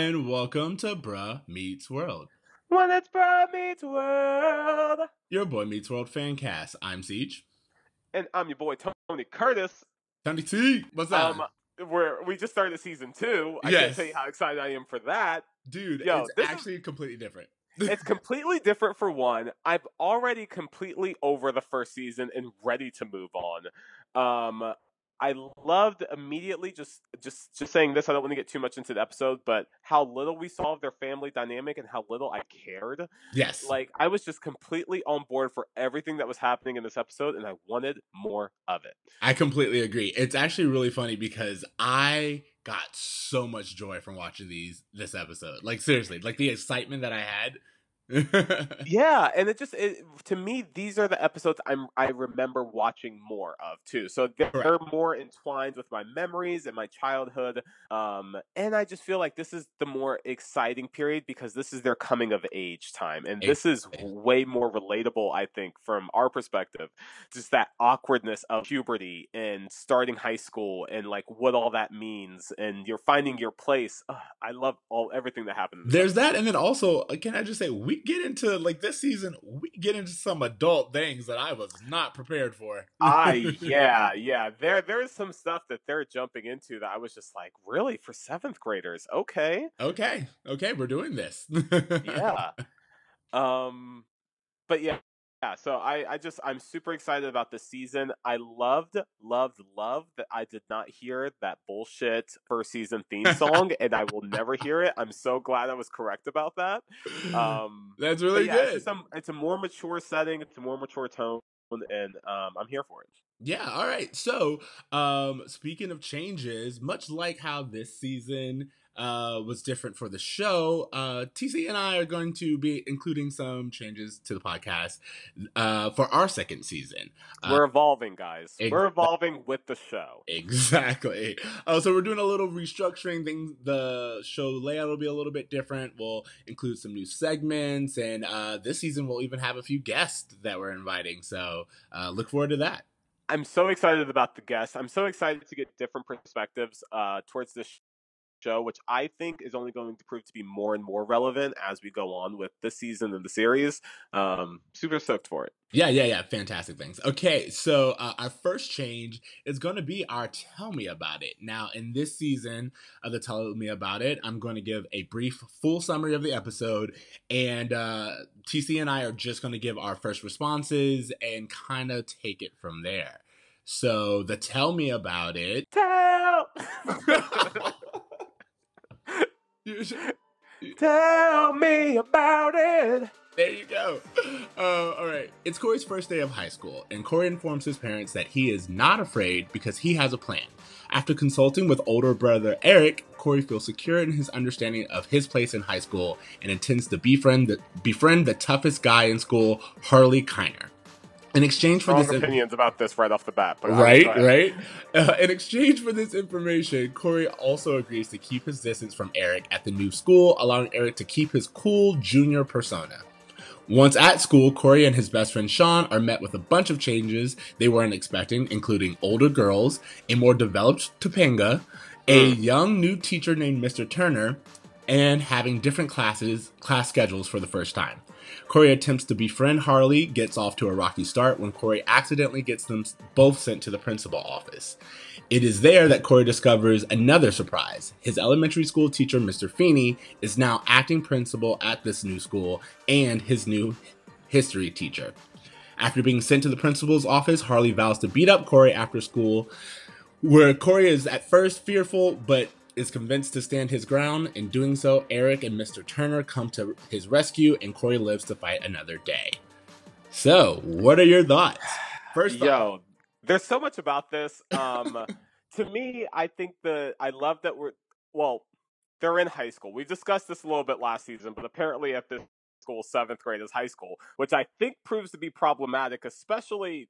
and welcome to Bruh Meets World. When it's Bruh Meets World. Your boy Meets World fan cast. I'm Siege. And I'm your boy Tony Curtis. Tony T, what's up? Um, we're, we just started season two. I yes. can't tell you how excited I am for that. Dude, Yo, it's actually is, completely different. it's completely different for one. I'm already completely over the first season and ready to move on. Um, I loved immediately just just just saying this. I don't want to get too much into the episode, but how little we saw of their family dynamic and how little I cared. Yes, like I was just completely on board for everything that was happening in this episode, and I wanted more of it. I completely agree. It's actually really funny because I got so much joy from watching these this episode. Like seriously, like the excitement that I had yeah, and it just it, to me these are the episodes I'm I remember watching more of too. So they're, they're more entwined with my memories and my childhood. Um, and I just feel like this is the more exciting period because this is their coming of age time, and this is way more relatable. I think from our perspective, just that awkwardness of puberty and starting high school and like what all that means, and you're finding your place. Ugh, I love all everything that happened. There's that, and then also, can I just say we get into like this season, we get into some adult things that I was not prepared for. I yeah, yeah. There there's some stuff that they're jumping into that I was just like, really for seventh graders? Okay, okay, okay. We're doing this. yeah. Um, but yeah, yeah, so I, I just I'm super excited about this season. I loved, loved, loved that I did not hear that bullshit first season theme song, and I will never hear it. I'm so glad I was correct about that. Um, That's really yeah, good. It's, a, it's a more mature setting. It's a more mature tone, and um, I'm here for it. Yeah, all right. So, um, speaking of changes, much like how this season uh, was different for the show, uh, TC and I are going to be including some changes to the podcast uh, for our second season. Uh, we're evolving, guys. Ex- we're evolving with the show. Exactly. Uh, so we're doing a little restructuring. Things the show layout will be a little bit different. We'll include some new segments, and uh, this season we'll even have a few guests that we're inviting. So uh, look forward to that. I'm so excited about the guests. I'm so excited to get different perspectives uh, towards this show, which I think is only going to prove to be more and more relevant as we go on with this season of the series. Um, super stoked for it. Yeah, yeah, yeah. Fantastic things. Okay, so uh, our first change is going to be our Tell Me About It. Now, in this season of the Tell Me About It, I'm going to give a brief, full summary of the episode, and uh, TC and I are just going to give our first responses and kind of take it from there. So, the Tell Me About It. Tell! Tell me about it. There you go. Uh, all right. It's Corey's first day of high school, and Corey informs his parents that he is not afraid because he has a plan. After consulting with older brother Eric, Corey feels secure in his understanding of his place in high school and intends to befriend the, befriend the toughest guy in school, Harley Keiner. In exchange for Strong this opinions about this right off the bat, right, right. Uh, in exchange for this information, Corey also agrees to keep his distance from Eric at the new school, allowing Eric to keep his cool junior persona. Once at school, Corey and his best friend Sean are met with a bunch of changes they weren't expecting, including older girls, a more developed Topanga, a mm. young new teacher named Mr. Turner, and having different classes, class schedules for the first time. Corey attempts to befriend Harley, gets off to a rocky start when Corey accidentally gets them both sent to the principal office. It is there that Corey discovers another surprise. His elementary school teacher, Mr. Feeney, is now acting principal at this new school and his new history teacher. After being sent to the principal's office, Harley vows to beat up Corey after school, where Corey is at first fearful but is convinced to stand his ground. In doing so, Eric and Mr. Turner come to his rescue, and Corey lives to fight another day. So, what are your thoughts? First, yo, off, there's so much about this. Um, to me, I think the I love that we're well, they're in high school. We discussed this a little bit last season, but apparently at this school, seventh grade is high school, which I think proves to be problematic, especially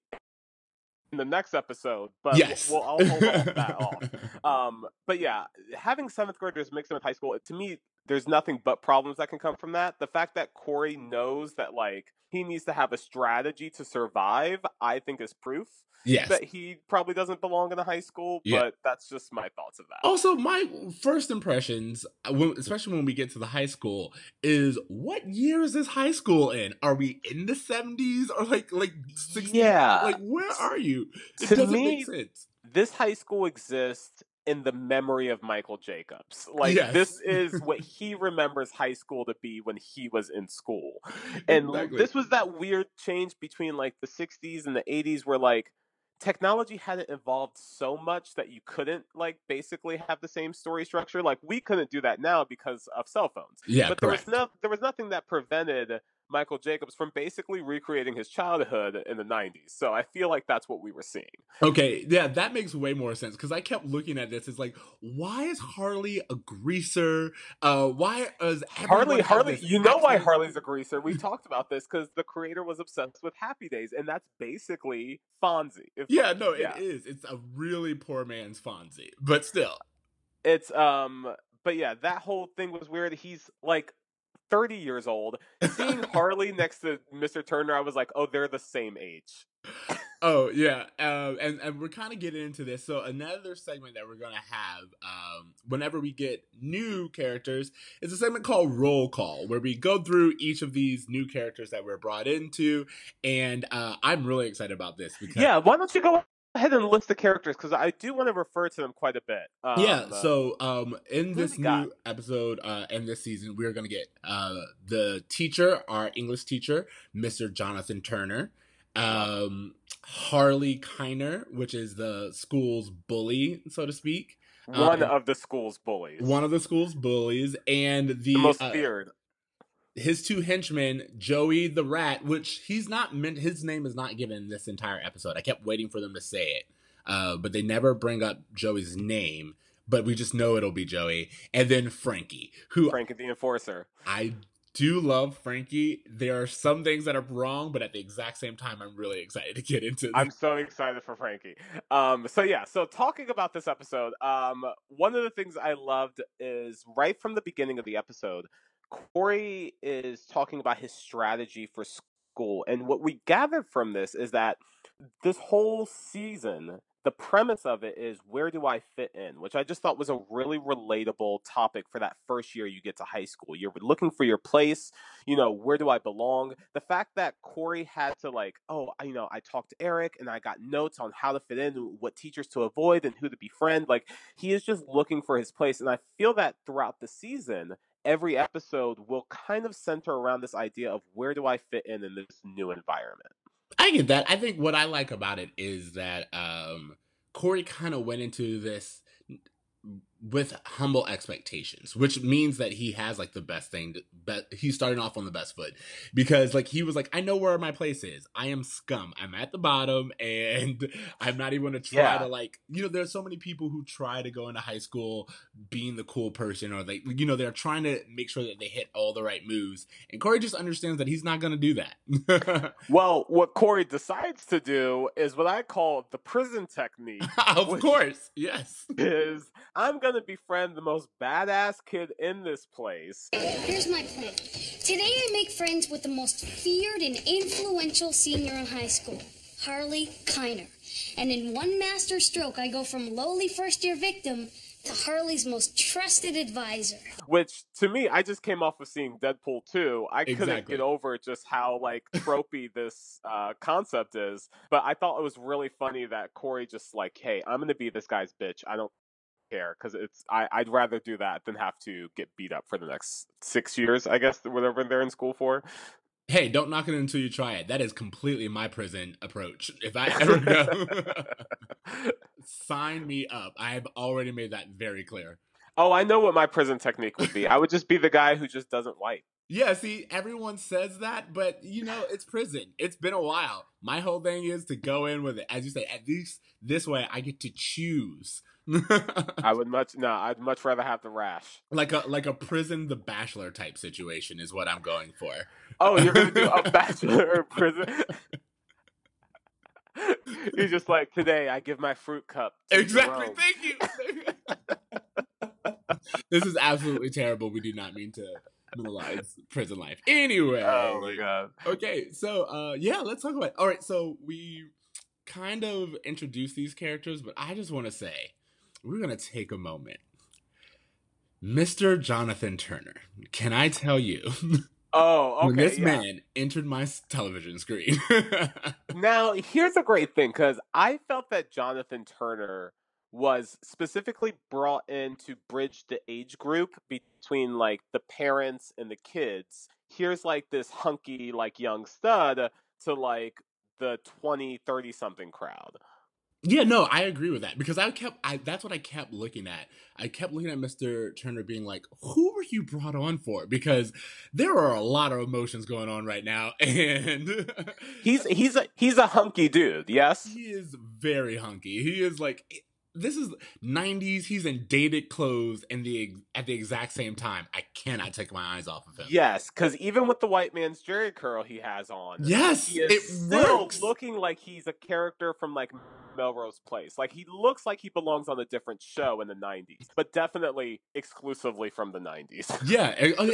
in the next episode, but yes. we'll, we'll I'll hold that off. Um, but yeah, having seventh graders mixed in with high school, to me, there's nothing but problems that can come from that. The fact that Corey knows that like he needs to have a strategy to survive, I think is proof yes. that he probably doesn't belong in a high school. Yeah. But that's just my thoughts of that. Also, my first impressions, uh, especially when we get to the high school, is what year is this high school in? Are we in the seventies or like like 60s? Yeah. Like where are you? It To doesn't me, make sense. this high school exists in the memory of Michael Jacobs. Like Yes. this is what he remembers high school to be when he was in school. And Exactly. this was that weird change between like the 60s and the 80s where like technology hadn't evolved so much that you couldn't like basically have the same story structure. Like we couldn't do that now because of cell phones. yeah, but correct. there was no there was nothing that prevented Michael Jacobs from basically recreating his childhood in the 90s. So I feel like that's what we were seeing. Okay, yeah, that makes way more sense because I kept looking at this. It's like, why is Harley a greaser? Uh, why is Harley, Harley, you know why? Harley's a greaser. We talked about this because the creator was obsessed with Happy Days, and that's basically Fonzie. Yeah, no, Yeah. it is. It's a really poor man's Fonzie, but still. It's um, but yeah, that whole thing was weird. He's like 30 years old. Seeing Harley next to Mr. Turner, I was like, oh, they're the same age. Oh yeah, um, and and we're kind of getting into this. So another segment that we're gonna have, um, whenever we get new characters, is a segment called Roll Call, where we go through each of these new characters that we're brought into, and uh, I'm really excited about this because Yeah, why don't you go ahead and list the characters because I do want to refer to them quite a bit. Um, yeah, so um in this we new episode uh in this season we're going to get uh the teacher, our English teacher, Mr. Jonathan Turner, um Harley Keiner, which is the school's bully, so to speak. one um, of the school's bullies, One of the school's bullies and the, the most uh, feared. His two henchmen, Joey the Rat, which he's not meant his name is not given this entire episode. I kept waiting for them to say it. Uh, but they never bring up Joey's name, but we just know it'll be Joey. And then Frankie, who Frankie the Enforcer. I do love Frankie. There are some things that are wrong, but at the exact same time, I'm really excited to get into this. I'm so excited for Frankie. Um, so yeah, so talking about this episode, um, one of the things I loved is right from the beginning of the episode, Corey is talking about his strategy for school, and what we gathered from this is that this whole season. The premise of it is where do I fit in, which I just thought was a really relatable topic for that first year you get to high school. You're looking for your place, you know, where do I belong? The fact that Corey had to like, oh, you know, I talked to Eric and I got notes on how to fit in, what teachers to avoid, and who to befriend. Like he is just looking for his place, and I feel that throughout the season, every episode will kind of center around this idea of where do I fit in in this new environment. I get that. I think what I like about it is that um Corey kind of went into this with humble expectations, which means that he has like the best thing. To, but he's starting off on the best foot because like he was like, I know where my place is. I am scum. I'm at the bottom, and I'm not even gonna try Yeah. to like. You know, there's so many people who try to go into high school being the cool person, or like you know they're trying to make sure that they hit all the right moves. And Corey just understands that he's not gonna do that. Well, what Corey decides to do is what I call the prison technique. of course, yes. is I'm gonna befriend the most badass kid in this place. Here's my plan. Today I make friends with the most feared and influential senior in high school, Harley Keiner. And in one master stroke, I go from lowly first year victim to Harley's most trusted advisor. Which to me, I just came off of seeing Deadpool 2. I couldn't get over just how like tropey this uh, concept is. But I thought it was really funny that Corey just like, hey, I'm gonna be this guy's bitch. I don't care because it's I, I'd rather do that than have to get beat up for the next six years. I guess whatever they're in school for. Hey, don't knock it until you try it. That is completely my prison approach. If I ever go, sign me up. I have already made that very clear. oh, I know what my prison technique would be. I would just be the guy who just doesn't wipe. Yeah, see, everyone says that, but you know, it's prison. It's been a while. My whole thing is to go in with it. As you say, at least this way I get to choose. I would much no. I'd much rather have the rash. like a like a prison the bachelor type situation is what I'm going for. Oh, you're gonna do a bachelor prison. you're just like today. I give my fruit cup. Exactly. Jerome." Thank you. this is absolutely terrible. We do not mean to minimize prison life. Anyway. Oh my god. Okay, so uh yeah, let's talk about it. All right, so we kind of introduced these characters, but I just want to say we're going to take a moment. Mr. Jonathan Turner, can I tell you? Oh, okay. when this yeah. man entered my television screen. Now, here's a great thing because I felt that Jonathan Turner was specifically brought in to bridge the age group between like the parents and the kids. Here's like this hunky, like young stud to like the 20, 30 something crowd. Yeah, no, I agree with that because I kept I that's what I kept looking at. I kept looking at Mr. Turner being like, "Who were you brought on for?" Because there are a lot of emotions going on right now and He's he's a he's a hunky dude, yes? he is very hunky. He is like this is 90s. He's in dated clothes and the at the exact same time. I cannot take my eyes off of him. Yes, because even with the white man's Jheri curl he has on, Yes, he is it still works. looking like he's a character from like Melrose Place. Like he looks like he belongs on a different show in the '90s, but definitely exclusively from the '90s. yeah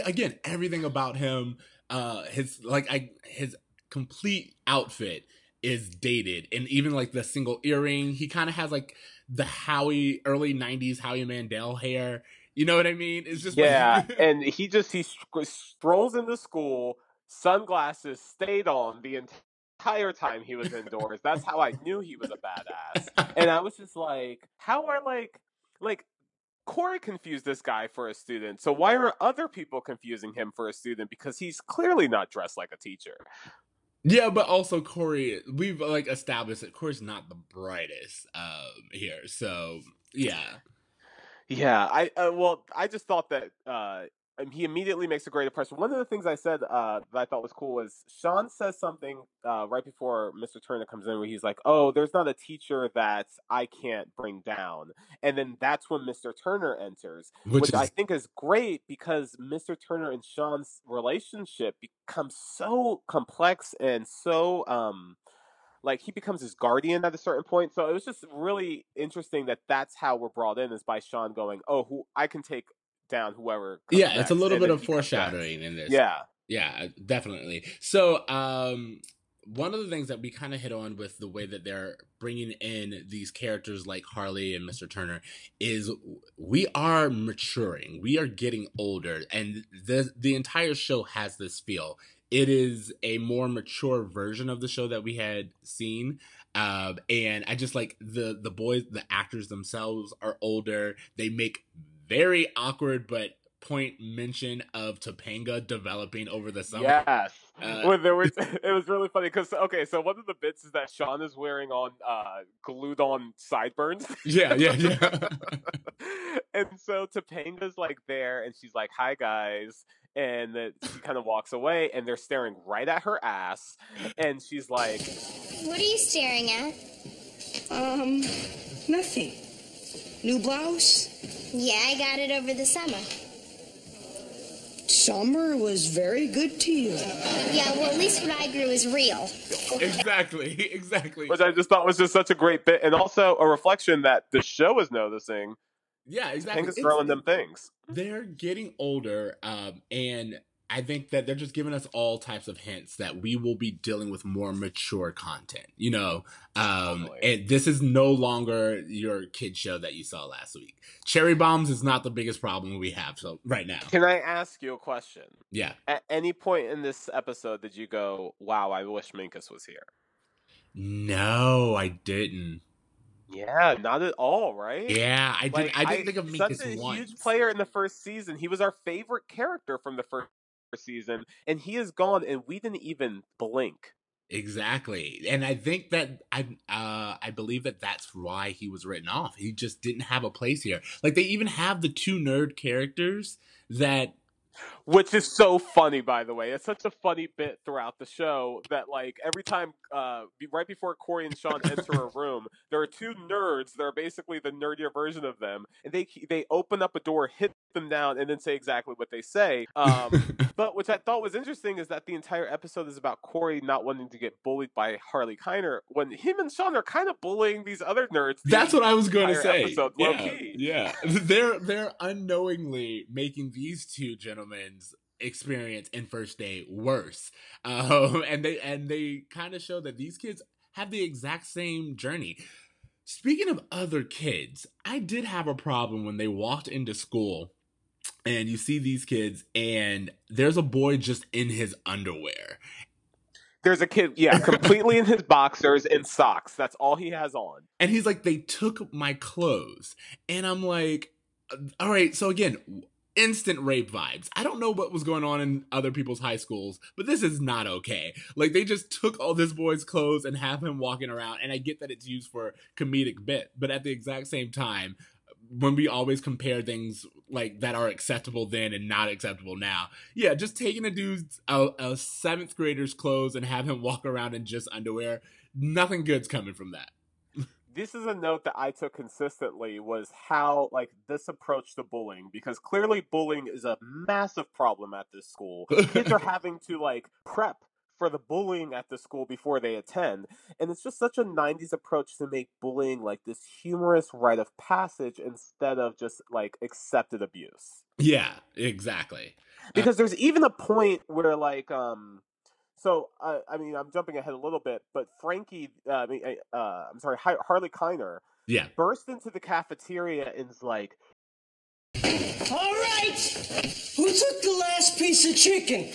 again everything about him uh his like i his complete outfit is dated and even like the single earring he kind of has like the howie early 90s howie mandel hair you know what i mean it's just yeah, like, and he just he strolls into school, sunglasses stayed on the entire time he was indoors. That's how I knew he was a badass. and I was just like, how are like like Corey confused this guy for a student, so why are other people confusing him for a student? Because he's clearly not dressed like a teacher. Yeah but also corey we've like established that corey's not the brightest um here so yeah. Yeah, I uh, well, I just thought that uh, um, he immediately makes a great impression. One of the things I said uh, that I thought was cool was Sean says something uh, right before Mr. Turner comes in, where he's like, "Oh, there's not a teacher that I can't bring down," and then that's when Mr. Turner enters, which, which, is I think is great because Mr. Turner and Sean's relationship becomes so complex and so um like he becomes his guardian at a certain point. So it was just really interesting that that's how we're brought in is by Sean going, "Oh, who I can take down whoever." yeah it's a little bit of he comes next. foreshadowing in this Yeah, Yeah, definitely. So, um, one of the things that we kind of hit on with the way that they're bringing in these characters like Harley and Mr. Turner is we are maturing. We are getting older, and the the entire show has this feel. It is a more mature version of the show that we had seen. Um, and I just like the the boys, the actors themselves are older. They make very awkward but point mention of Topanga developing over the summer. yes. Uh, when there was, it was really funny because okay, so one of the bits is that Sean is wearing on uh, glued on sideburns. Yeah, yeah, yeah. and so Topanga's like there, and she's like, "Hi guys," and then she kind of walks away, and they're staring right at her ass, and she's like, What are you staring at? Um, nothing. New blouse? Yeah, I got it over the summer. Summer was very good to you. Yeah, well, at least what I grew is real. exactly, exactly. which I just thought was just such a great bit, and also a reflection that the show is noticing. Yeah, exactly. Topanga's It's- throwing them things. They're getting older, um, and I think that they're just giving us all types of hints that we will be dealing with more mature content. You know, um, and this is no longer your kid show that you saw last week. Cherry bombs is not the biggest problem we have so right now. Can I ask you a question? Yeah. At any point in this episode, did you go, "Wow, I wish Minkus was here"? No, I didn't. Yeah, not at all, right? Yeah, I didn't. I didn't think of such Minkus a once. huge player in the first season. He was our favorite character from the first season, and he is gone, and we didn't even blink. Exactly. And I think that I uh I believe that that's why he was written off. He just didn't have a place here. Like they even have the two nerd characters that which is so funny by the way it's such a funny bit throughout the show that like every time uh right before corey and sean enter a room there are two nerds that are basically the nerdier version of them and they they open up a door hit them down and then say exactly what they say. Um but which i thought was interesting is that the entire episode is about corey not wanting to get bullied by harley keiner when him and sean are kind of bullying these other nerds that's what i was going to say. episode, yeah, yeah. They're they're unknowingly making these two gentlemen's experience in first day worse um, and they and they kind of show that these kids have the exact same journey speaking of other kids i did have a problem when they walked into school and you see these kids and there's a boy just in his underwear there's a kid, yeah, completely in his boxers and socks. That's all he has on. And he's like, they took my clothes. And I'm like, all right, so again, instant rape vibes. I don't know what was going on in other people's high schools, but this is not okay. Like they just took all this boy's clothes and have him walking around and I get that it's used for comedic bit, but at the exact same time, when we always compare things like that are acceptable then and not acceptable now. Yeah, just taking a dude's a, a seventh grader's clothes and have him walk around in just underwear, nothing good's coming from that this is a note that I took consistently was how like this approach to bullying because clearly bullying is a massive problem at this school. Kids are having to like prep for the bullying at the school before they attend. And it's just such a 90s approach to make bullying like this humorous rite of passage instead of just like accepted abuse. Yeah, exactly. Because uh, there's even a point where like um so uh, I mean, I'm jumping ahead a little bit, but Frankie, uh, I mean, uh, I'm sorry, Harley Keiner, yeah, burst into the cafeteria and is like, "All right, who took the last piece of chicken?"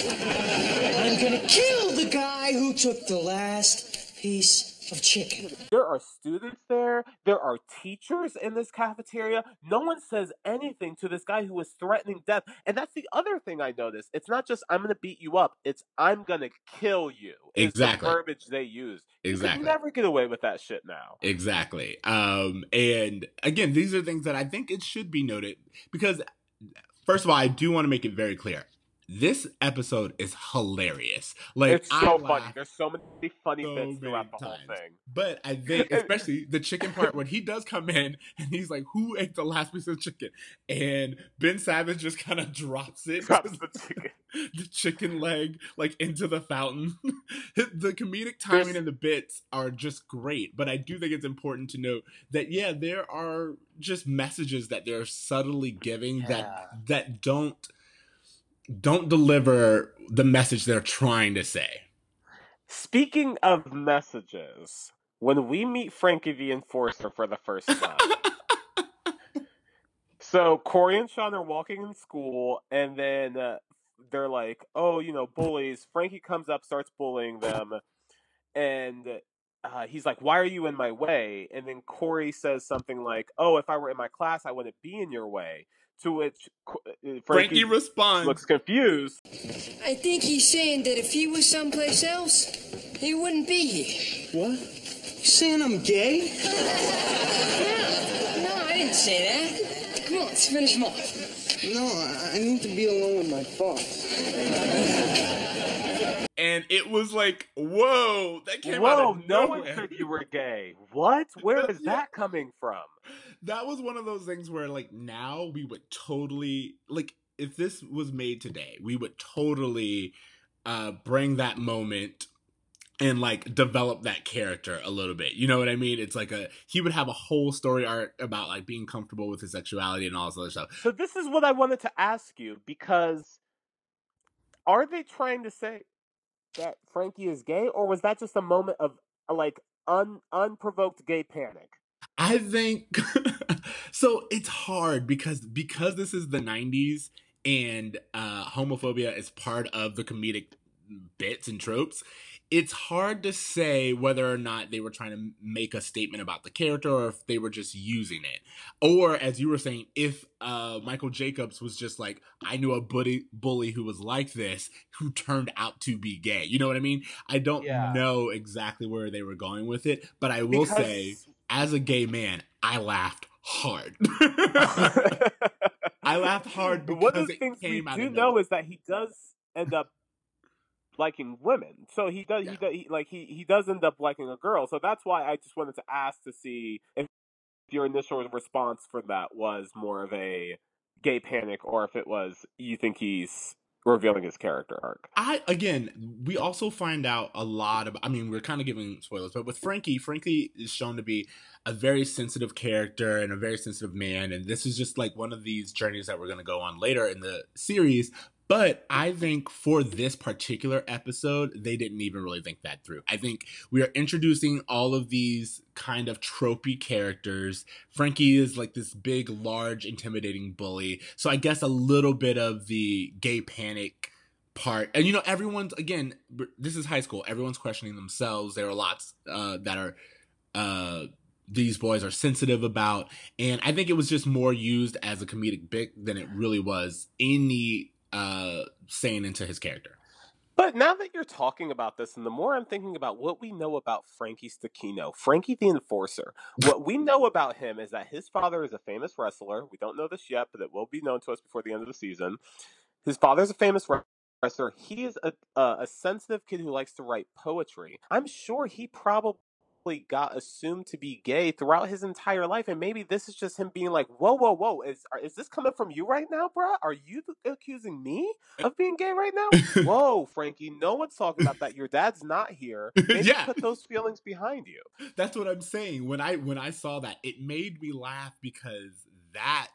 I'm gonna kill the guy who took the last piece of chicken. There are students there. There are teachers in this cafeteria. No one says anything to this guy who is threatening death. And that's the other thing I noticed. It's not just I'm going to beat you up. It's I'm going to kill you. exactly. The verbiage they use. Exactly. You never get away with that shit now. Exactly. Um, and again, these are things that I think it should be noted because first of all, I do want to make it very clear this episode is hilarious. Like it's so funny. There's so many funny so bits throughout the times. whole thing. But I think, especially the chicken part, when he does come in and he's like, "Who ate the last piece of chicken?" and Ben Savage just kind of drops it, drops the chicken, the chicken leg, like into the fountain. the comedic timing There's... and the bits are just great. But I do think it's important to note that yeah, there are just messages that they're subtly giving yeah. that that don't don't deliver the message they're trying to say. Speaking of messages, when we meet Frankie the Enforcer for the first time. so Corey and Sean are walking in school, and then uh, they're like, "Oh, you know, bullies." Frankie comes up, starts bullying them, and uh, he's like, "Why are you in my way?" And then Corey says something like, "Oh, if I were in my class, I wouldn't be in your way." To which uh, Frankie, Frankie responds, looks confused. I think he's saying that if he was someplace else, he wouldn't be here. What? You saying I'm gay? no, no, I didn't say that. Come on, let's finish him off. No, I need to be alone with my thoughts. and it was like, whoa, that came whoa, out of no nowhere. one said you were gay. What? Where is that coming from? That was one of those things where like now we would totally like if this was made today, we would totally uh bring that moment and like develop that character a little bit. You know what I mean? It's like a he would have a whole story arc about like being comfortable with his sexuality and all this other stuff. So this is what I wanted to ask you because are they trying to say that Frankie is gay or was that just a moment of like un unprovoked gay panic? I think so it's hard because because this is the 90s and uh homophobia is part of the comedic bits and tropes it's hard to say whether or not they were trying to make a statement about the character or if they were just using it. Or as you were saying if uh michael jacobs was just like i knew a bully bully who was like this who turned out to be gay. You know what i mean? I don't yeah. know exactly where they were going with it but i will because... say as a gay man, I laughed hard. I laughed hard because one of the things we do know is that he does end up liking women. So he does. Yeah. He does. He, like he he does end up liking a girl. So that's why I just wanted to ask to see if your initial response for that was more of a gay panic, or if it was you think he's revealing his character arc. I again, we also find out a lot of. I mean, we're kind of giving spoilers, but with Frankie, Frankie is shown to be a very sensitive character and a very sensitive man, and this is just like one of these journeys that we're going to go on later in the series. But I think for this particular episode, they didn't even really think that through. I think we are introducing all of these kind of tropey characters. Frankie is like this big, large, intimidating bully. So I guess a little bit of the gay panic part. And you know, everyone's again, this is high school. Everyone's questioning themselves. There are lots uh, that are uh, these boys are sensitive about, and I think it was just more used as a comedic bit than it really was any uh, saying into his character. But now that you're talking about this, and the more I'm thinking about what we know about Frankie Stechino, Frankie the Enforcer, what we know about him is that his father is a famous wrestler. We don't know this yet, but it will be known to us before the end of the season. His father's a famous wrestler. He is a, a, a sensitive kid who likes to write poetry. I'm sure he probably got assumed to be gay throughout his entire life, and maybe this is just him being like, "Whoa, whoa, whoa! Is are- is this coming from you right now, bruh? Are you accusing me of being gay right now? Whoa, Frankie! No one's talking about that. Your dad's not here. Maybe Yeah. put those feelings behind you. That's what I'm saying. When I when I saw that, it made me laugh because that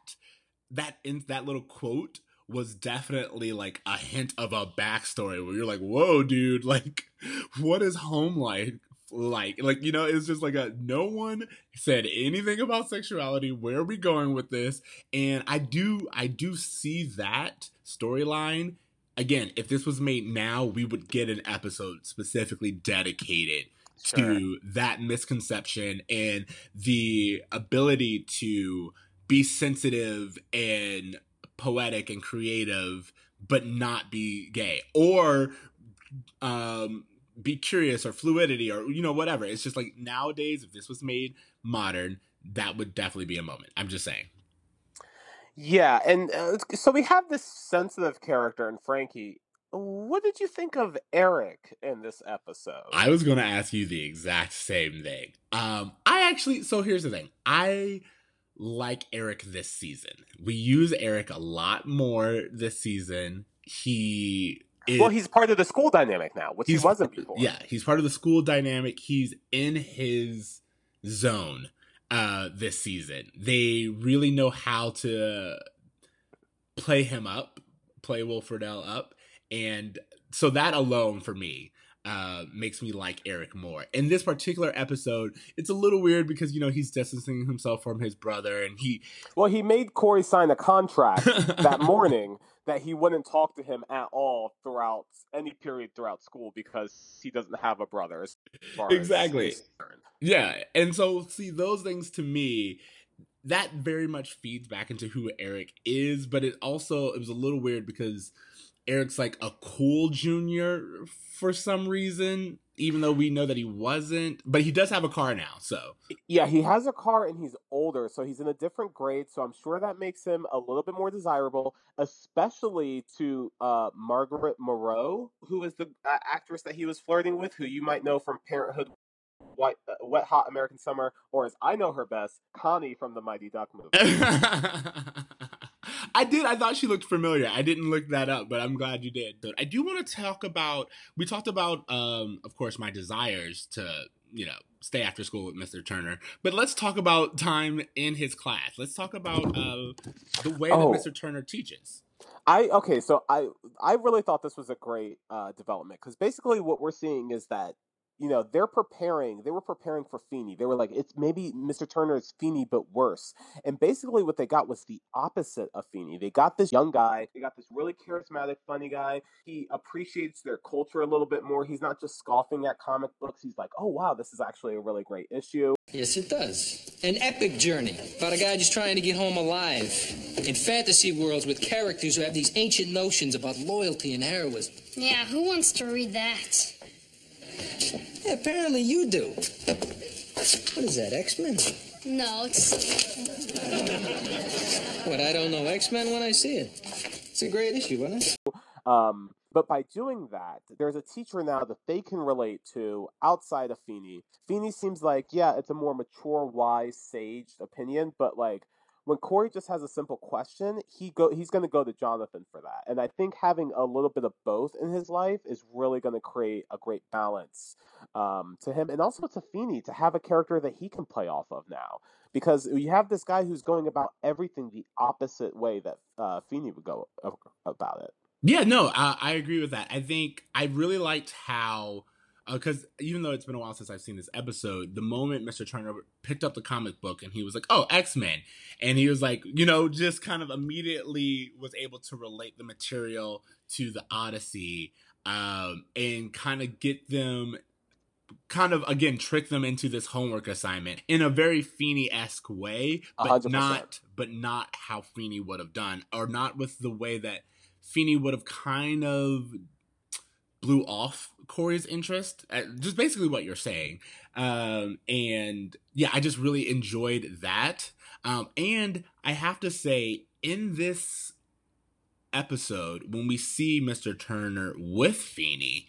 that in that little quote was definitely like a hint of a backstory where you're like, whoa, dude, like what is home life like? Like, you know, it's just like a no one said anything about sexuality. Where are we going with this? And I do I do see that storyline. Again, if this was made now, we would get an episode specifically dedicated to that misconception and the ability to be sensitive and poetic and creative but not be gay or um be curious or fluidity or you know whatever it's just like nowadays if this was made modern that would definitely be a moment i'm just saying Yeah, and uh, so we have this sensitive character in Frankie. What did you think of Eric in this episode? I was going to ask you the exact same thing. Um, I actually, so here's the thing. I like Eric this season. We use Eric a lot more this season. He is, well, he's part of the school dynamic now, which he wasn't before. yeah, he's part of the school dynamic. He's in his zone uh this season. They really know how to play him up, play Will Friedle up, and so that alone for me uh makes me like Eric more. In this particular episode, it's a little weird because you know he's distancing himself from his brother and he Well, he made Corey sign a contract that morning that he wouldn't talk to him at all throughout any period throughout school because he doesn't have a brother. As far Exactly. Yeah, and so see those things to me that very much feeds back into who Eric is, but it also it was a little weird because Eric's like a cool junior for some reason, even though we know that he wasn't, but he does have a car now, so Yeah, he has a car and he's older, so he's in a different grade. So I'm sure that makes him a little bit more desirable, especially to uh, Marguerite Moreau, who is the uh, actress that he was flirting with, who you might know from Parenthood, White, uh, Wet Hot American Summer, or as I know her best, Connie from the Mighty Duck movie. I did. I thought she looked familiar. I didn't look that up, but I'm glad you did. But I do want to talk about. We talked about, um, of course, my desires to, you know, stay after school with Mr. Turner. But let's talk about time in his class. Let's talk about uh, the way Oh. that Mr. Turner teaches. I okay, so I I really thought this was a great uh, development because basically what we're seeing is that you know they're preparing they were preparing for Feeney. They were like it's maybe Mr. Turner's Feeney but worse. And basically what they got was the opposite of Feeney. They got this young guy. They got this really charismatic, funny guy. He appreciates their culture a little bit more. He's not just scoffing at comic books. He's like, oh wow, this is actually a really great issue. Yes, it does. An epic journey about a guy just trying to get home alive. In fantasy worlds with characters who have these ancient notions about loyalty and heroism. Yeah, who wants to read that? Yeah, apparently you do. What is that, X Men? No, it's What, I don't know X-Men when I see it. It's a great issue, wasn't it? Um, but by doing that, there's a teacher now that they can relate to outside of Feeney. Feeney seems like, yeah, it's a more mature, wise, sage opinion, but like when Corey just has a simple question, he go he's going to go to Jonathan for that. And I think having a little bit of both in his life is really going to create a great balance um, to him, and also to Feeney to have a character that he can play off of now. Because you have this guy who's going about everything the opposite way that uh, Feeney would go about it. Yeah, no, I, I agree with that. I think I really liked how because uh, even though it's been a while since I've seen this episode, the moment Mr. Turner picked up the comic book and he was like, "Oh, X Men," and he was like, you know, just kind of immediately was able to relate the material to the Odyssey um, and kind of get them. Kind of again trick them into this homework assignment in a very Feeney esque way, but 100%. not but not how Feeney would have done, or not with the way that Feeney would have kind of blew off Corey's interest. Uh, just basically what you're saying. Um, and yeah, I just really enjoyed that. Um, and I have to say, in this episode, when we see Mr. Turner with Feeney,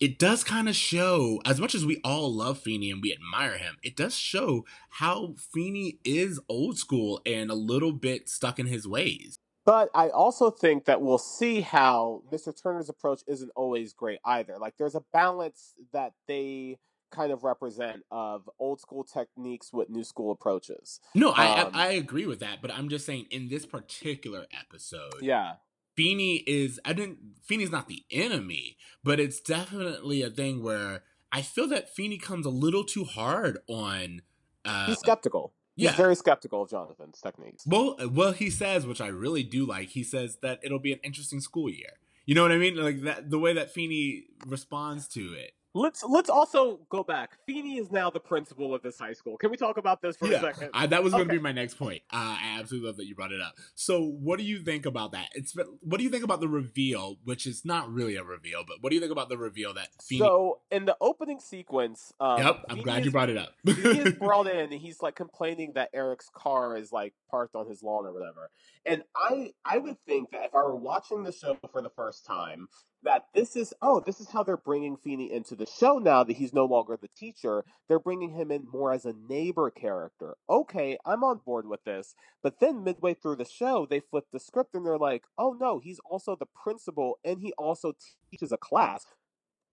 it does kind of show, as much as we all love Feeney and we admire him, it does show how Feeney is old school and a little bit stuck in his ways. But I also think that we'll see how Mr. Turner's approach isn't always great either. Like there's a balance that they kind of represent of old school techniques with new school approaches. No, I Um, I, I agree with that, but I'm just saying in this particular episode, Yeah. Feeney is I didn't Feeney's not the enemy, but it's definitely a thing where I feel that Feeney comes a little too hard on uh He's skeptical. He's yeah. very skeptical of Jonathan's techniques. well uh, well he says, which I really do like, he says that it'll be an interesting school year. You know what I mean? Like that the way that Feeney responds to it. Let's let's also go back. Feeney is now the principal of this high school. Can we talk about this for a second? I, that was going to be my next point. Uh, I absolutely love that you brought it up. So, what do you think about that? It's what do you think about the reveal, which is not really a reveal, but what do you think about the reveal that Feeney? So in the opening sequence, um, yep, I'm Feeney glad is- you brought it up. he is brought in and he's like complaining that Eric's car is like parked on his lawn or whatever. And I I would think that if I were watching the show for the first time, that this is oh this is how they're bringing Feeney into the show now that he's no longer the teacher. They're bringing him in more as a neighbor character. Okay, I'm on board with this. But then midway through the show, they flip the script and they're like, oh no, he's also the principal and he also teaches a class.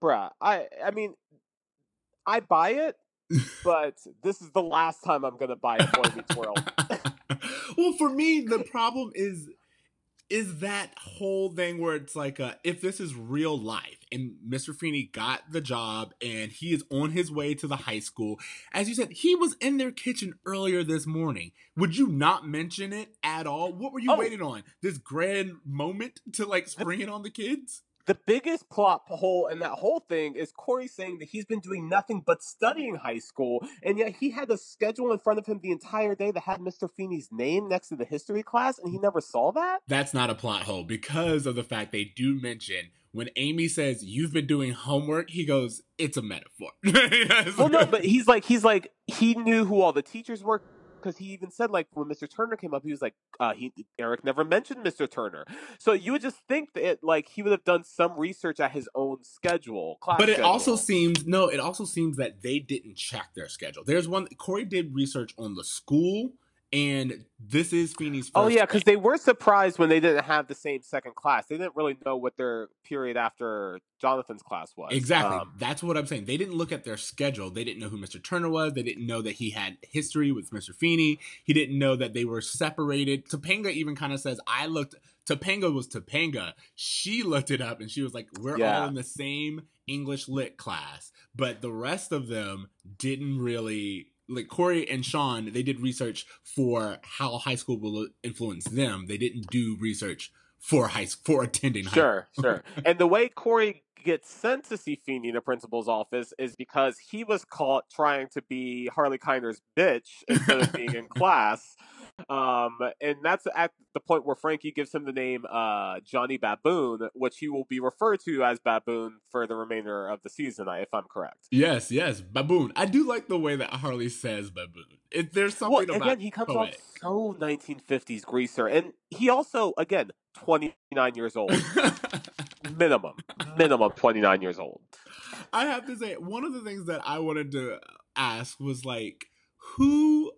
Bruh, I I mean, I buy it but this is the last time I'm gonna buy a Boy Meets World. well, for me, the problem is is that whole thing where it's like, uh, if this is real life and Mr. Feeney got the job and he is on his way to the high school, as you said, he was in their kitchen earlier this morning. Would you not mention it at all? What were you Oh. waiting on? This grand moment to like spring it on the kids? The biggest plot hole in that whole thing is Corey saying that he's been doing nothing but studying high school, and yet he had a schedule in front of him the entire day that had Mr. Feeney's name next to the history class, and he never saw that. That's not a plot hole because of the fact they do mention when Amy says you've been doing homework, he goes, "It's a metaphor." Well, no, but he's like he's like he knew who all the teachers were because he even said like when Mr. Turner came up, he was like, uh, he Eric never mentioned Mr. Turner, so you would just think that it, like he would have done some research at his own schedule. But it schedule. also seems no, it also seems that they didn't check their schedule. There's one Corey did research on the school, and this is Feeney's. First Oh yeah, because they were surprised when they didn't have the same second class. They didn't really know what their period after Jonathan's class was. Exactly. Um, That's what I'm saying. They didn't look at their schedule. They didn't know who Mr. Turner was. They didn't know that he had history with Mr. Feeney. He didn't know that they were separated. Topanga even kind of says, I looked, Topanga was Topanga. She looked it up and she was like, we're Yeah. all in the same English lit class. But the rest of them didn't really. Like Corey and Sean, they did research for how high school will influence them. They didn't do research for high for attending high school. Sure, sure. and the way Corey gets sent to see Feeney in the principal's office is because he was caught trying to be Harley Keiner's bitch instead of being in class. Um, and that's at the point where Frankie gives him the name uh, Johnny Baboon, which he will be referred to as Baboon for the remainder of the season, if I'm correct. Yes, yes, Baboon. I do like the way that Harley says Baboon. It, there's something well, about again, he comes poetic. off so 1950s greaser, and he also, again, 29 years old, minimum, minimum 29 years old. I have to say, one of the things that I wanted to ask was like, who,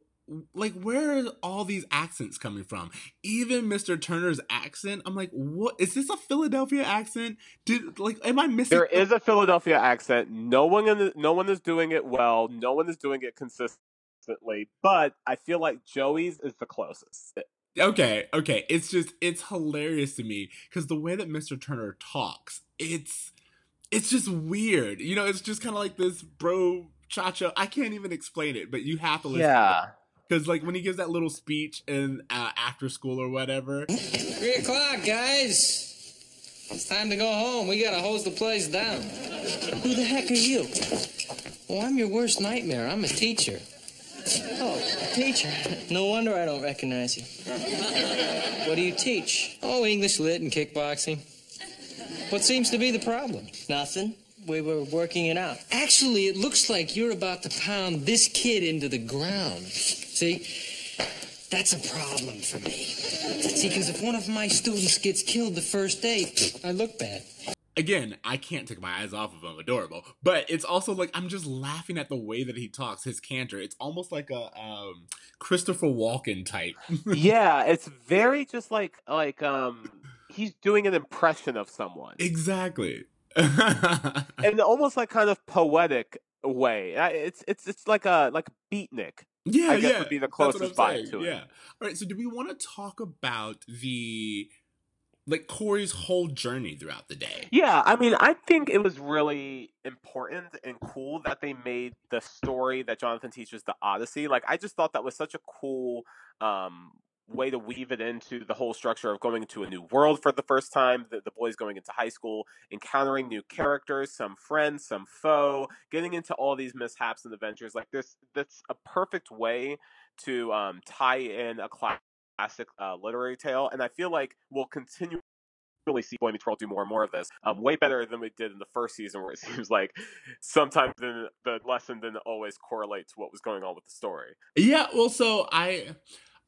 like, where are all these accents coming from? Even Mr. Turner's accent, I'm like, what is this a Philadelphia accent? Did like, am I missing? There is a Philadelphia accent. No one, in the, no one is doing it well. No one is doing it consistently. But I feel like Joey's is the closest. Okay, okay. It's just it's hilarious to me because the way that Mr. Turner talks, it's it's just weird. You know, it's just kind of like this bro cha-cha. I can't even explain it, but you have to listen. Yeah. Because like when he gives that little speech in uh, after school or whatever. Three o'clock, guys. It's time to go home. We gotta hose the place down. Who the heck are you? Well, I'm your worst nightmare. I'm a teacher. Oh, teacher. No wonder I don't recognize you. What do you teach? Oh, English lit and kickboxing. What seems to be the problem? Nothing. We were working it out. Actually, it looks like you're about to pound this kid into the ground. See? That's a problem for me. See, because if one of my students gets killed the first day, I look bad. Again, I can't take my eyes off of him. Adorable, but it's also like I'm just laughing at the way that he talks. His canter. It's almost like a um, Christopher Walken type. yeah, it's very just like like um he's doing an impression of someone. Exactly. and almost like kind of poetic way. It's it's it's like a like beatnik. Yeah, I guess yeah. would be the closest vibe to it. Yeah. All right. So, do we want to talk about the like Corey's whole journey throughout the day? Yeah, I mean, I think it was really important and cool that they made the story that Jonathan teaches the Odyssey. Like, I just thought that was such a cool um, way to weave it into the whole structure of going into a new world for the first time, the, the boys going into high school, encountering new characters, some friends, some foe, getting into all these mishaps and adventures. Like this, that's a perfect way to um, tie in a classic uh, literary tale, and I feel like we'll continue really see Boy Meets World do more and more of this. Um, way better than we did in the first season, where it seems like sometimes the, the lesson didn't always correlate to what was going on with the story. Yeah, well, so I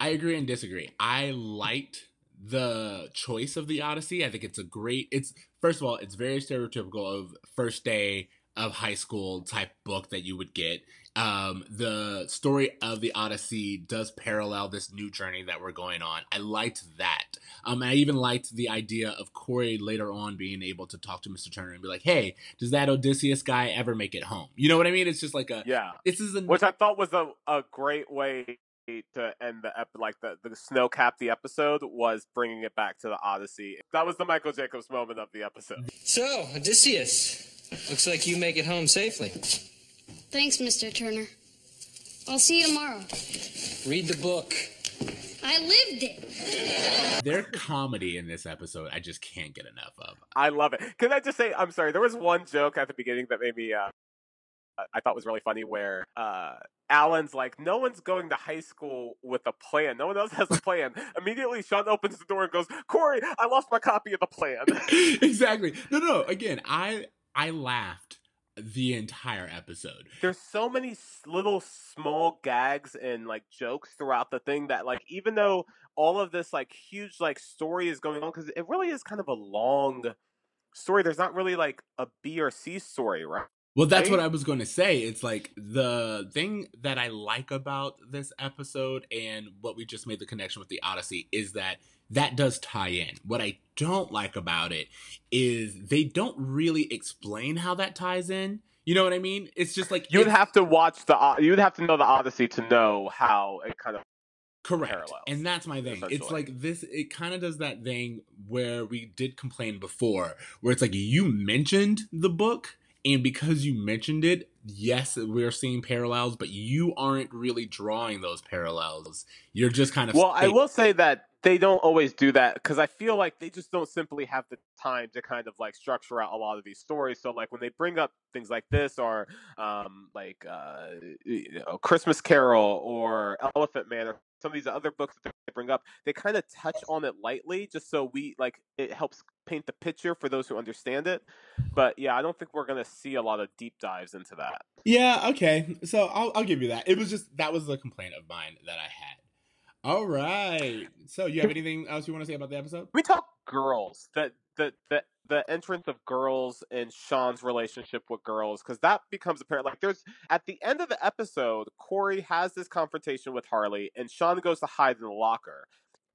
I agree and disagree. I liked the choice of the Odyssey. I think it's a great. It's first of all, it's very stereotypical of first day of high school type book that you would get. Um, the story of the Odyssey does parallel this new journey that we're going on. I liked that. Um, I even liked the idea of Corey later on being able to talk to Mr. Turner and be like, "Hey, does that Odysseus guy ever make it home?" You know what I mean? It's just like a yeah. This is a which I thought was a, a great way to end the ep- like the the snow cap the episode was bringing it back to the Odyssey. That was the Michael Jacobs moment of the episode. So Odysseus, looks like you make it home safely. Thanks, Mr. Turner. I'll see you tomorrow. Read the book. I lived it. Their comedy in this episode, I just can't get enough of. I love it. Can I just say, I'm sorry. There was one joke at the beginning that made me uh, I thought was really funny where uh, Alan's like, no one's going to high school with a plan. No one else has a plan. Immediately, Sean opens the door and goes, Corey, I lost my copy of the plan. exactly. No, no. Again, I I laughed the entire episode. There's so many little small gags and like jokes throughout the thing that like even though all of this like huge like story is going on because it really is kind of a long story. There's not really like a B or C story, right? Well, that's what I was going to say. It's like the thing that I like about this episode and what we just made the connection with the Odyssey is that that does tie in. What I don't like about it is they don't really explain how that ties in. You know what I mean? It's just like you'd have to watch the you'd have to know the Odyssey to know how it kind of correct parallels, and that's my thing it's like this it kind of does that thing where we did complain before where it's like you mentioned the book and because you mentioned it, yes, we're seeing parallels, but you aren't really drawing those parallels. You're just kind of. Well, I will say that they don't always do that because I feel like they just don't simply have the time to kind of like structure out a lot of these stories. So like when they bring up things like this or um, like uh, you know, Christmas Carol or Elephant Man or some of these other books that they bring up, they kind of touch on it lightly, just so we like it helps paint the picture for those who understand it. But yeah, I don't think we're gonna see a lot of deep dives into that. Yeah, okay. So I'll I'll give you that. It was just that was the complaint of mine that I had. All right. So you have anything else you want to say about the episode? We talk girls. That the the the entrance of girls and Sean's relationship with girls because that becomes apparent. Like there's at the end of the episode, Corey has this confrontation with Harley, and Sean goes to hide in the locker.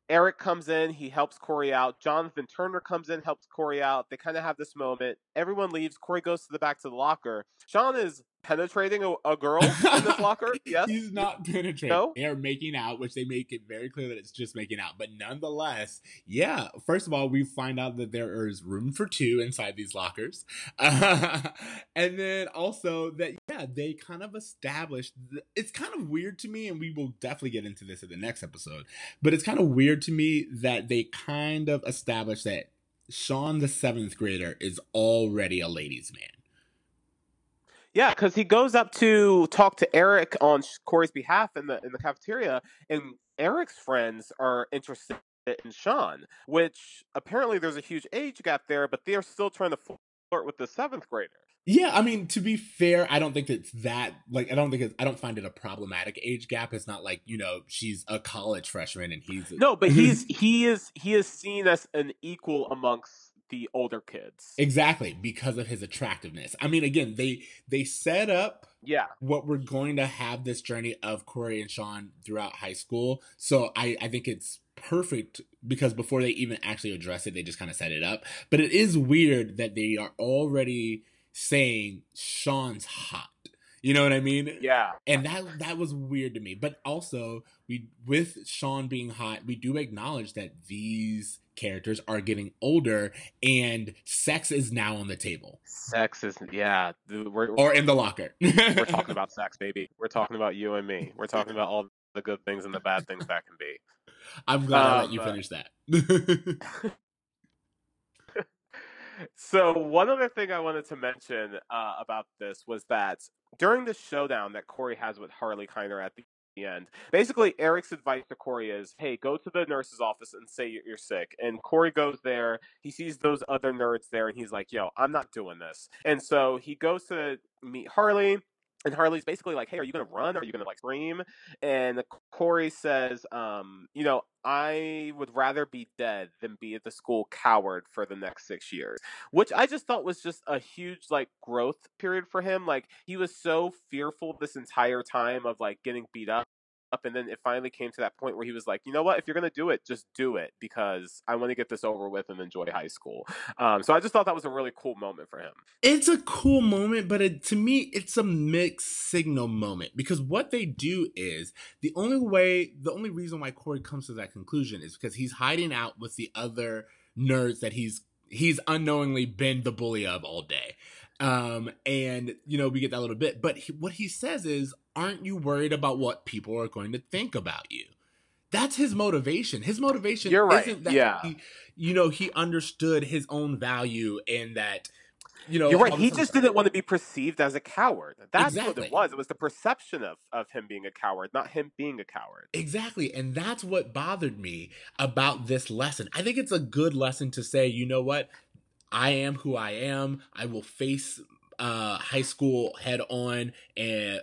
Eric comes in, he helps Corey out. Jonathan Turner comes in, helps Corey out. They kind of have this moment. Everyone leaves. Corey goes to the back to the locker. Sean is penetrating a, a girl in this locker. Yes, he's not penetrating. No? They are making out, which they make it very clear that it's just making out. But nonetheless, yeah. First of all, we find out that there is room for two inside these lockers, uh, and then also that yeah, they kind of established. The, it's kind of weird to me, and we will definitely get into this in the next episode. But it's kind of weird to me that they kind of established that Sean, the seventh grader, is already a ladies' man. Yeah, because he goes up to talk to Eric on Corey's behalf in the in the cafeteria, and Eric's friends are interested in Sean, which apparently there's a huge age gap there, but they are still trying to flirt with the seventh grader. Yeah, I mean, to be fair, I don't think it's that like I don't think it's, I don't find it a problematic age gap. It's not like you know she's a college freshman and he's no, but he's he is he is seen as an equal amongst the older kids. Exactly, because of his attractiveness. I mean, again, they they set up yeah what we're going to have this journey of Corey and Sean throughout high school. So I I think it's perfect because before they even actually address it, they just kind of set it up. But it is weird that they are already saying Sean's hot. You know what I mean? Yeah. And that that was weird to me. But also, we with Sean being hot, we do acknowledge that these characters are getting older and sex is now on the table. Sex is yeah, we're, or in the locker. we're talking about sex, baby. We're talking about you and me. We're talking about all the good things and the bad things that can be. I'm glad um, I let you um, finish that. so one other thing I wanted to mention uh, about this was that during the showdown that Corey has with Harley Keiner at the end. Basically, Eric's advice to Corey is, "Hey, go to the nurse's office and say you're sick." And Corey goes there. He sees those other nerds there, and he's like, "Yo, I'm not doing this." And so he goes to meet Harley. And Harley's basically like, "Hey, are you gonna run? Are you gonna like scream?" And Corey says, um, "You know, I would rather be dead than be at the school coward for the next six years." Which I just thought was just a huge like growth period for him. Like he was so fearful this entire time of like getting beat up up and then it finally came to that point where he was like you know what? If you're gonna do it just do it because i want to get this over with and enjoy high school. Um, so i just thought that was a really cool moment for him. It's a cool moment but it, to me it's a mixed signal moment because what they do is the only way the only reason why corey comes to that conclusion is because he's hiding out with the other nerds that he's he's unknowingly been the bully of all day. Um, and you know, we get that little bit, but he, what he says is, aren't you worried about what people are going to think about you? That's his motivation. His motivation You're right. isn't that yeah. he, you know, he understood his own value and that you know, You're right. He just didn't want to be perceived as a coward. That's exactly. what it was. It was the perception of, of him being a coward, not him being a coward. Exactly. And that's what bothered me about this lesson. I think it's a good lesson to say, you know what? I am who I am. I will face uh, high school head on and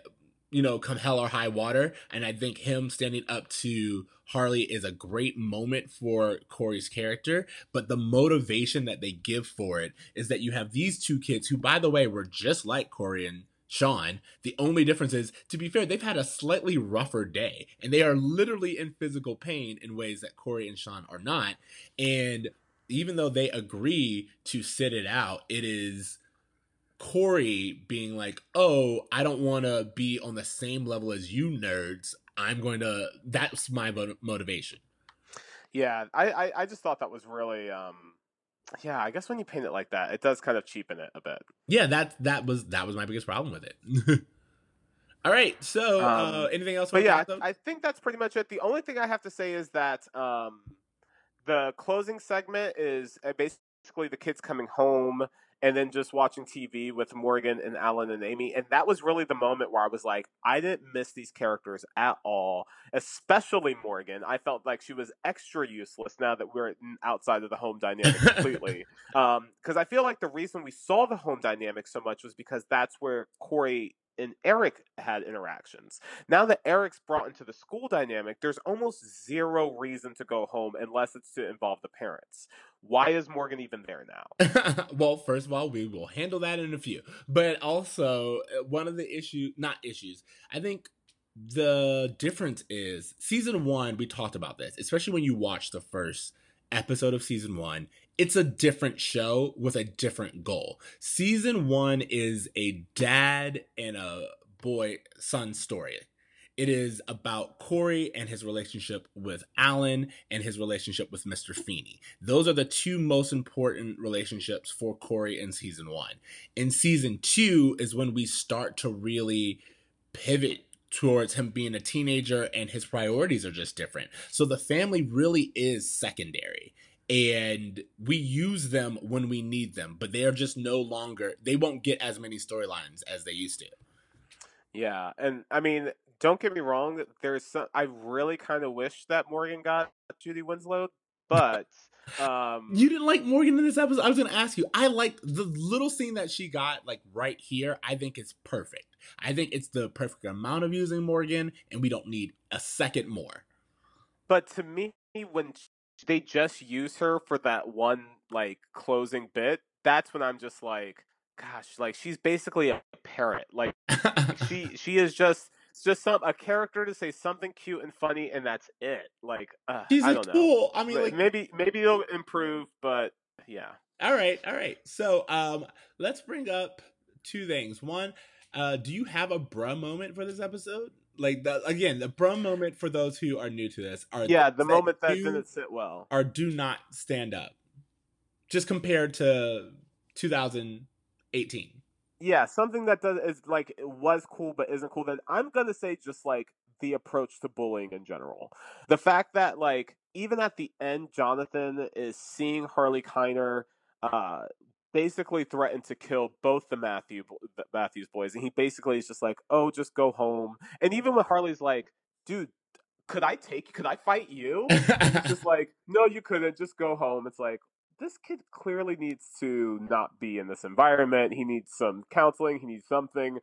you know come hell or high water. And I think him standing up to Harley is a great moment for Corey's character. But the motivation that they give for it is that you have these two kids who, by the way, were just like Corey and Sean. The only difference is, to be fair, they've had a slightly rougher day and they are literally in physical pain in ways that Corey and Sean are not. And even though they agree to sit it out, it is Corey being like, "Oh, I don't want to be on the same level as you nerds. I'm going to." That's my motivation. Yeah, I, I, I just thought that was really, um, yeah. I guess when you paint it like that, it does kind of cheapen it a bit. Yeah, that that was that was my biggest problem with it. All right, so um, uh, anything else? But yeah, I, I, think that's pretty much it. The only thing I have to say is that um, the closing segment is uh, basically the kids coming home and then just watching TV with Morgan and Alan and Amy. And that was really the moment where I was like, I didn't miss these characters at all, especially Morgan. I felt like she was extra useless now that we're outside of the home dynamic completely. Because um, I feel like the reason we saw the home dynamic so much was because that's where Cory and Eric had interactions. Now that Eric's brought into the school dynamic, there's almost zero reason to go home unless it's to involve the parents. Why is Morgan even there now? well, first of all, we will handle that in a few. But also, uh, one of the issues, not issues, I think the difference is season one, we talked about this, especially when you watch the first episode of season one, it's a different show with a different goal. Season one is a dad and a boy son story. It is about Corey and his relationship with Alan and his relationship with Mr. Feeny. Those are the two most important relationships for Corey in season one. In season two is when we start to really pivot towards him being a teenager and his priorities are just different. So the family really is secondary and we use them when we need them, but they are just no longer, they won't get as many storylines as they used to. Yeah. And I mean, don't get me wrong, there's some, I really kind of wish that Morgan got Judy Winslow, but. Um, you didn't like Morgan in this episode. I was going to ask you. I like the little scene that she got, like right here. I think it's perfect. I think it's the perfect amount of using Morgan, and we don't need a second more. But to me, when they just use her for that one like closing bit, that's when I'm just like, gosh, like she's basically a parrot. Like she she is just it's just some a character to say something cute and funny, and that's it. Like uh, she's I don't cool. Know. I mean, like maybe maybe it'll improve, but yeah. All right, all right. So um, let's bring up two things. One, uh, do you have a bruh moment for this episode? Like the again, the bruh moment for those who are new to this are yeah, the moment that didn't sit well or do not stand up, just compared to 2018. Yeah, something that does is like was cool but isn't cool. That I'm gonna say just like the approach to bullying in general. The fact that like even at the end, Jonathan is seeing Harley Keiner uh, basically threatened to kill both the Matthew the Matthews boys, and he basically is just like, "Oh, just go home." And even when Harley's like, "Dude, could I take? Could I fight you?" he's just like, "No, you couldn't. Just go home." It's like this kid clearly needs to not be in this environment. He needs some counseling. He needs something.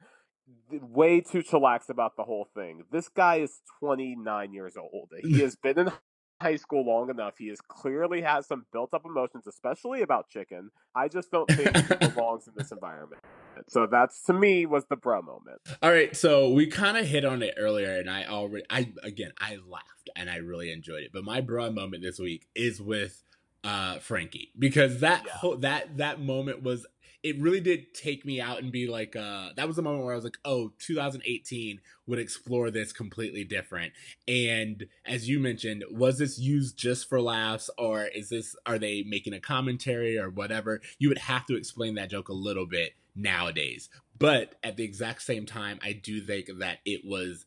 Way too chillax about the whole thing. This guy is 29 years old. He has been in high school long enough. He is clearly has some built up emotions, especially about chicken. I just don't think he belongs in this environment. So that's to me was the bro moment. All right, so we kind of hit on it earlier, and I already, I again, I laughed and I really enjoyed it. But my bro moment this week is with uh Frankie because that yeah. whole, that that moment was it really did take me out and be like uh that was the moment where I was like oh 2018 would explore this completely different. And as you mentioned was this used just for laughs or is this are they making a commentary or whatever? You would have to explain that joke a little bit nowadays. But at the exact same time I do think that it was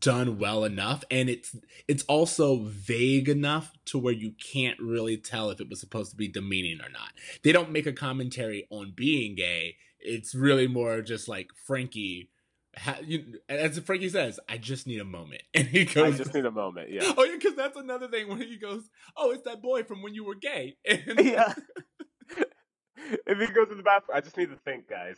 done well enough and it's it's also vague enough to where you can't really tell if it was supposed to be demeaning or not. They don't make a commentary on being gay. It's really more just like Frankie ha, you, as Frankie says, I just need a moment. And he goes, I just need a moment. Yeah. Oh, yeah, because that's another thing when he goes, Oh, it's that boy from when you were gay. And yeah. if he goes to the bathroom, I just need to think, guys.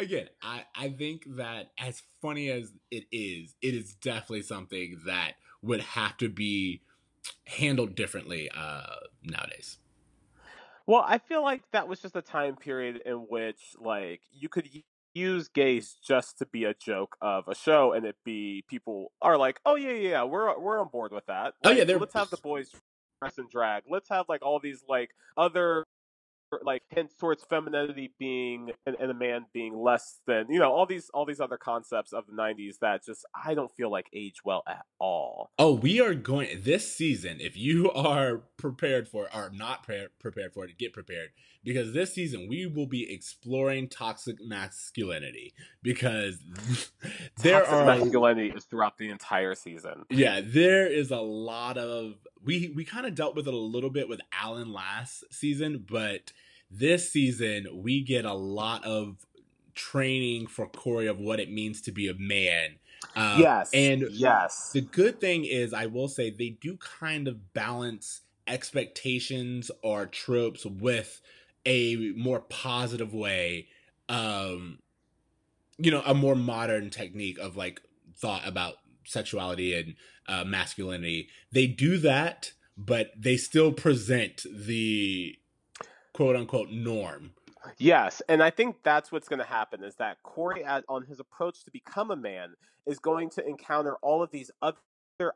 Again, I, I think that as funny as it is, it is definitely something that would have to be handled differently uh, nowadays. Well, I feel like that was just a time period in which, like, you could use gays just to be a joke of a show, and it be people are like, "Oh yeah, yeah, we're we're on board with that." Like, oh yeah, let's have the boys dress and drag. Let's have like all these like other like hints towards femininity being and, and, a man being less than you know all these all these other concepts of the 90s that just i don't feel like age well at all. Oh we are going this season if you are prepared for or not pre- prepared for it get prepared because this season we will be exploring toxic masculinity because there toxic are masculinity is throughout the entire season yeah there is a lot of we we kind of dealt with it a little bit with alan last season but this season we get a lot of training for Corey of what it means to be a man. Uh, yes. And yes. The good thing is, I will say, they do kind of balance expectations or tropes with a more positive way. Um, you know, a more modern technique of like thought about sexuality and uh, masculinity. They do that, but they still present the quote unquote norm. Yes, and I think that's what's going to happen is that Corey, on his approach to become a man, is going to encounter all of these other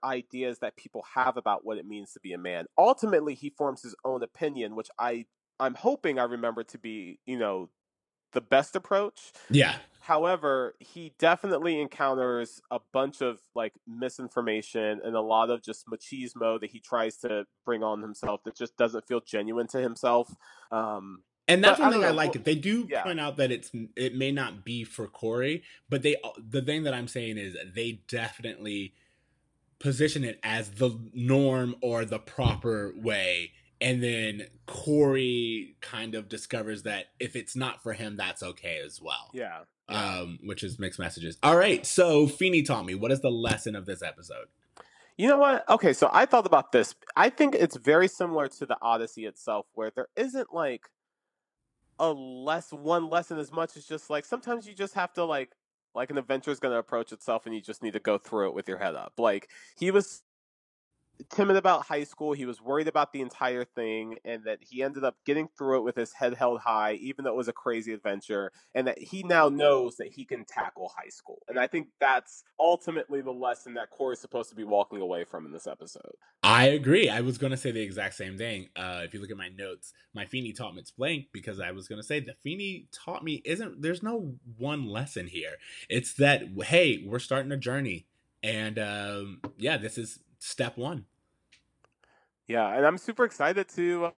ideas that people have about what it means to be a man. Ultimately, he forms his own opinion, which I I'm hoping I remember to be, you know, the best approach. Yeah. However, he definitely encounters a bunch of like misinformation and a lot of just machismo that he tries to bring on himself that just doesn't feel genuine to himself. Um, and that's one thing I, I like. It they do yeah. point out that it's it may not be for Corey, but they the thing that I'm saying is they definitely position it as the norm or the proper way and then Corey kind of discovers that if it's not for him, that's okay as well. Yeah. Um, which is mixed messages. All right, so Feeny taught me. What is the lesson of this episode? You know what? Okay, so I thought about this. I think it's very similar to the Odyssey itself, where there isn't like a less one lesson as much as just like sometimes you just have to like like an adventure is going to approach itself and you just need to go through it with your head up. Like he was timid about high school. He was worried about the entire thing, and that he ended up getting through it with his head held high, even though it was a crazy adventure, and that he now knows that he can tackle high school. And I think that's ultimately the lesson that Corey's supposed to be walking away from in this episode. I agree. I was going to say the exact same thing. Uh, if you look at my notes, my Feeny taught me it's blank because I was going to say the Feeny taught me isn't, there's no one lesson here. It's that, hey, we're starting a journey. And um, yeah, this is step one. Yeah, and I'm super excited to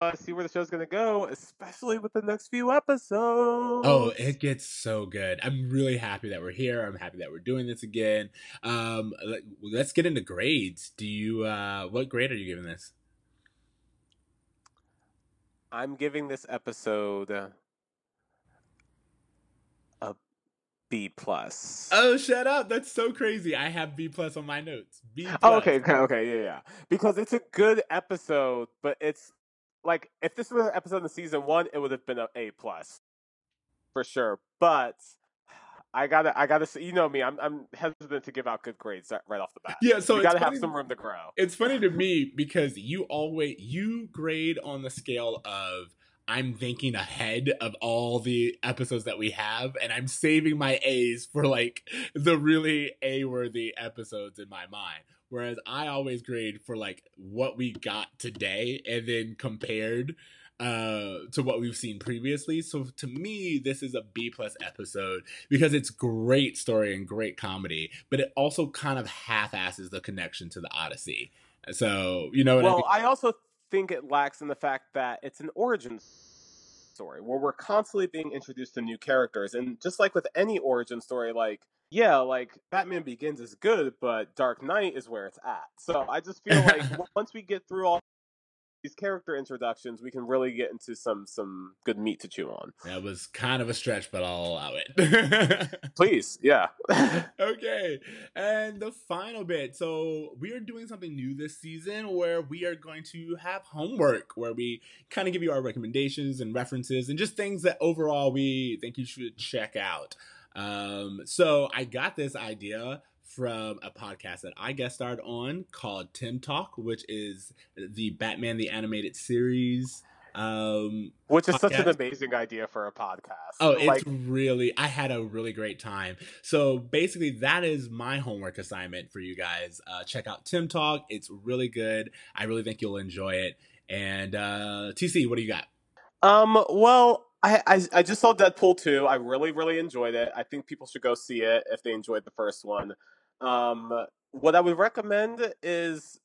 uh, see where the show's going to go, especially with the next few episodes. Oh, it gets so good. I'm really happy that we're here. I'm happy that we're doing this again. Um, let's get into grades. Do you, uh, what grade are you giving this? I'm giving this episode B plus. Oh, shut up! That's so crazy. I have B plus on my notes. B. Oh, plus. Oh, okay, okay, okay, yeah, yeah. Because it's a good episode, but it's like if this was an episode in season one, it would have been an A plus for sure. But I gotta, I gotta say, you know me, I'm, I'm hesitant to give out good grades right off the bat. Yeah, so you gotta funny, have some room to grow. It's funny to me because you always you grade on the scale of I'm thinking ahead of all the episodes that we have, and I'm saving my A's for like the really A worthy episodes in my mind. Whereas I always grade for like what we got today and then compared uh to what we've seen previously. So to me, this is a B plus episode because it's great story and great comedy, but it also kind of half asses the connection to the Odyssey. So you know well, I, mean? I also think it lacks in the fact that it's an origin story where we're constantly being introduced to new characters. And just like with any origin story, like, yeah, like Batman Begins is good, but Dark Knight is where it's at. So I just feel like once we get through all these character introductions, we can really get into some some good meat to chew on. That was kind of a stretch, but I'll allow it. Please, yeah. okay, and the final bit. So we are doing something new this season where we are going to have homework, where we kind of give you our recommendations and references and just things that overall we think you should check out. Um, so I got this idea from a podcast that I guest starred on called Tim Talk, which is the Batman the Animated Series. Um, which is podcast. such an amazing idea for a podcast. Oh, it's like, really, I had a really great time. So basically, that is my homework assignment for you guys. Uh, check out Tim Talk. It's really good. I really think you'll enjoy it. And uh, TC, what do you got? Um, well, I, I, I just saw Deadpool 2. I really, really enjoyed it. I think people should go see it if they enjoyed the first one. Um, what I would recommend is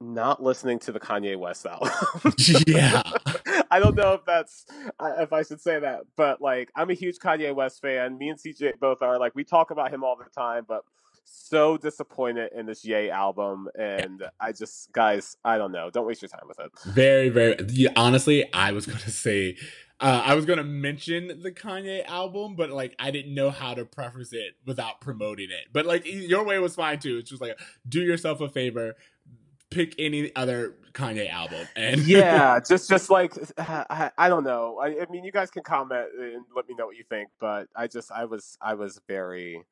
not listening to the Kanye West album. yeah. I don't know if that's if I should say that, but like I'm a huge Kanye West fan. Me and CJ both are. Like we talk about him all the time, but so disappointed in this Ye album, and I just, guys, I don't know. Don't waste your time with it. Very, very. Yeah, honestly, I was gonna say, uh, I was gonna mention the Kanye album, but like I didn't know how to preface it without promoting it. But like your way was fine too. It's just like do yourself a favor, pick any other Kanye album, and yeah, just just like I, I don't know. I, I mean, you guys can comment and let me know what you think, but I just I was I was very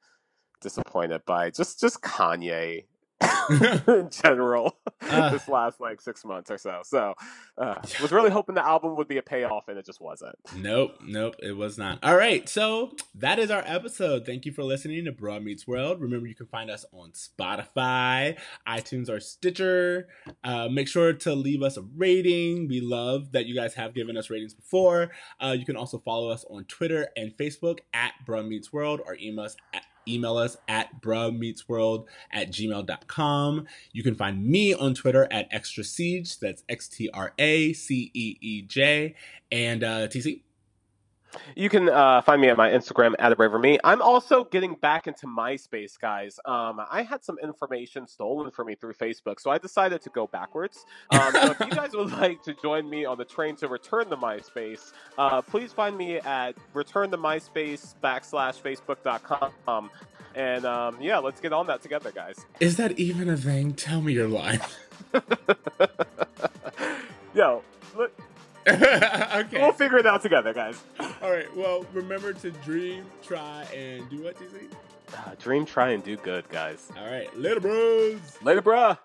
disappointed by just just Kanye in general uh, this last like six months or so. So uh, was really hoping the album would be a payoff, and it just wasn't. Nope, nope, it was not. All right, so that is our episode. Thank you for listening to Bruh Meets World. Remember, you can find us on Spotify, iTunes, or Stitcher. Uh, make sure to leave us a rating. We love that you guys have given us ratings before. Uh, you can also follow us on Twitter and Facebook at Bruh Meets World, or email us at email us at bruhmeetsworld at gmail.com. You can find me on Twitter at XtraCeeJ. That's X T R A C E E J. And uh, TC? You can uh, find me at my Instagram at a braver me. I'm also getting back into MySpace, guys. Um, I had some information stolen from me through Facebook, so I decided to go backwards. Um, so if you guys would like to join me on the train to return to MySpace, uh, please find me at return to MySpace backslash Facebook.com. And um, yeah, let's get on that together, guys. Is that even a thing? Tell me your line. Yo, look. okay. We'll figure it out together, guys. All right. Well, remember to dream, try, and do what you see. Uh, dream, try, and do good, guys. All right. Later, bros. Later, bruh.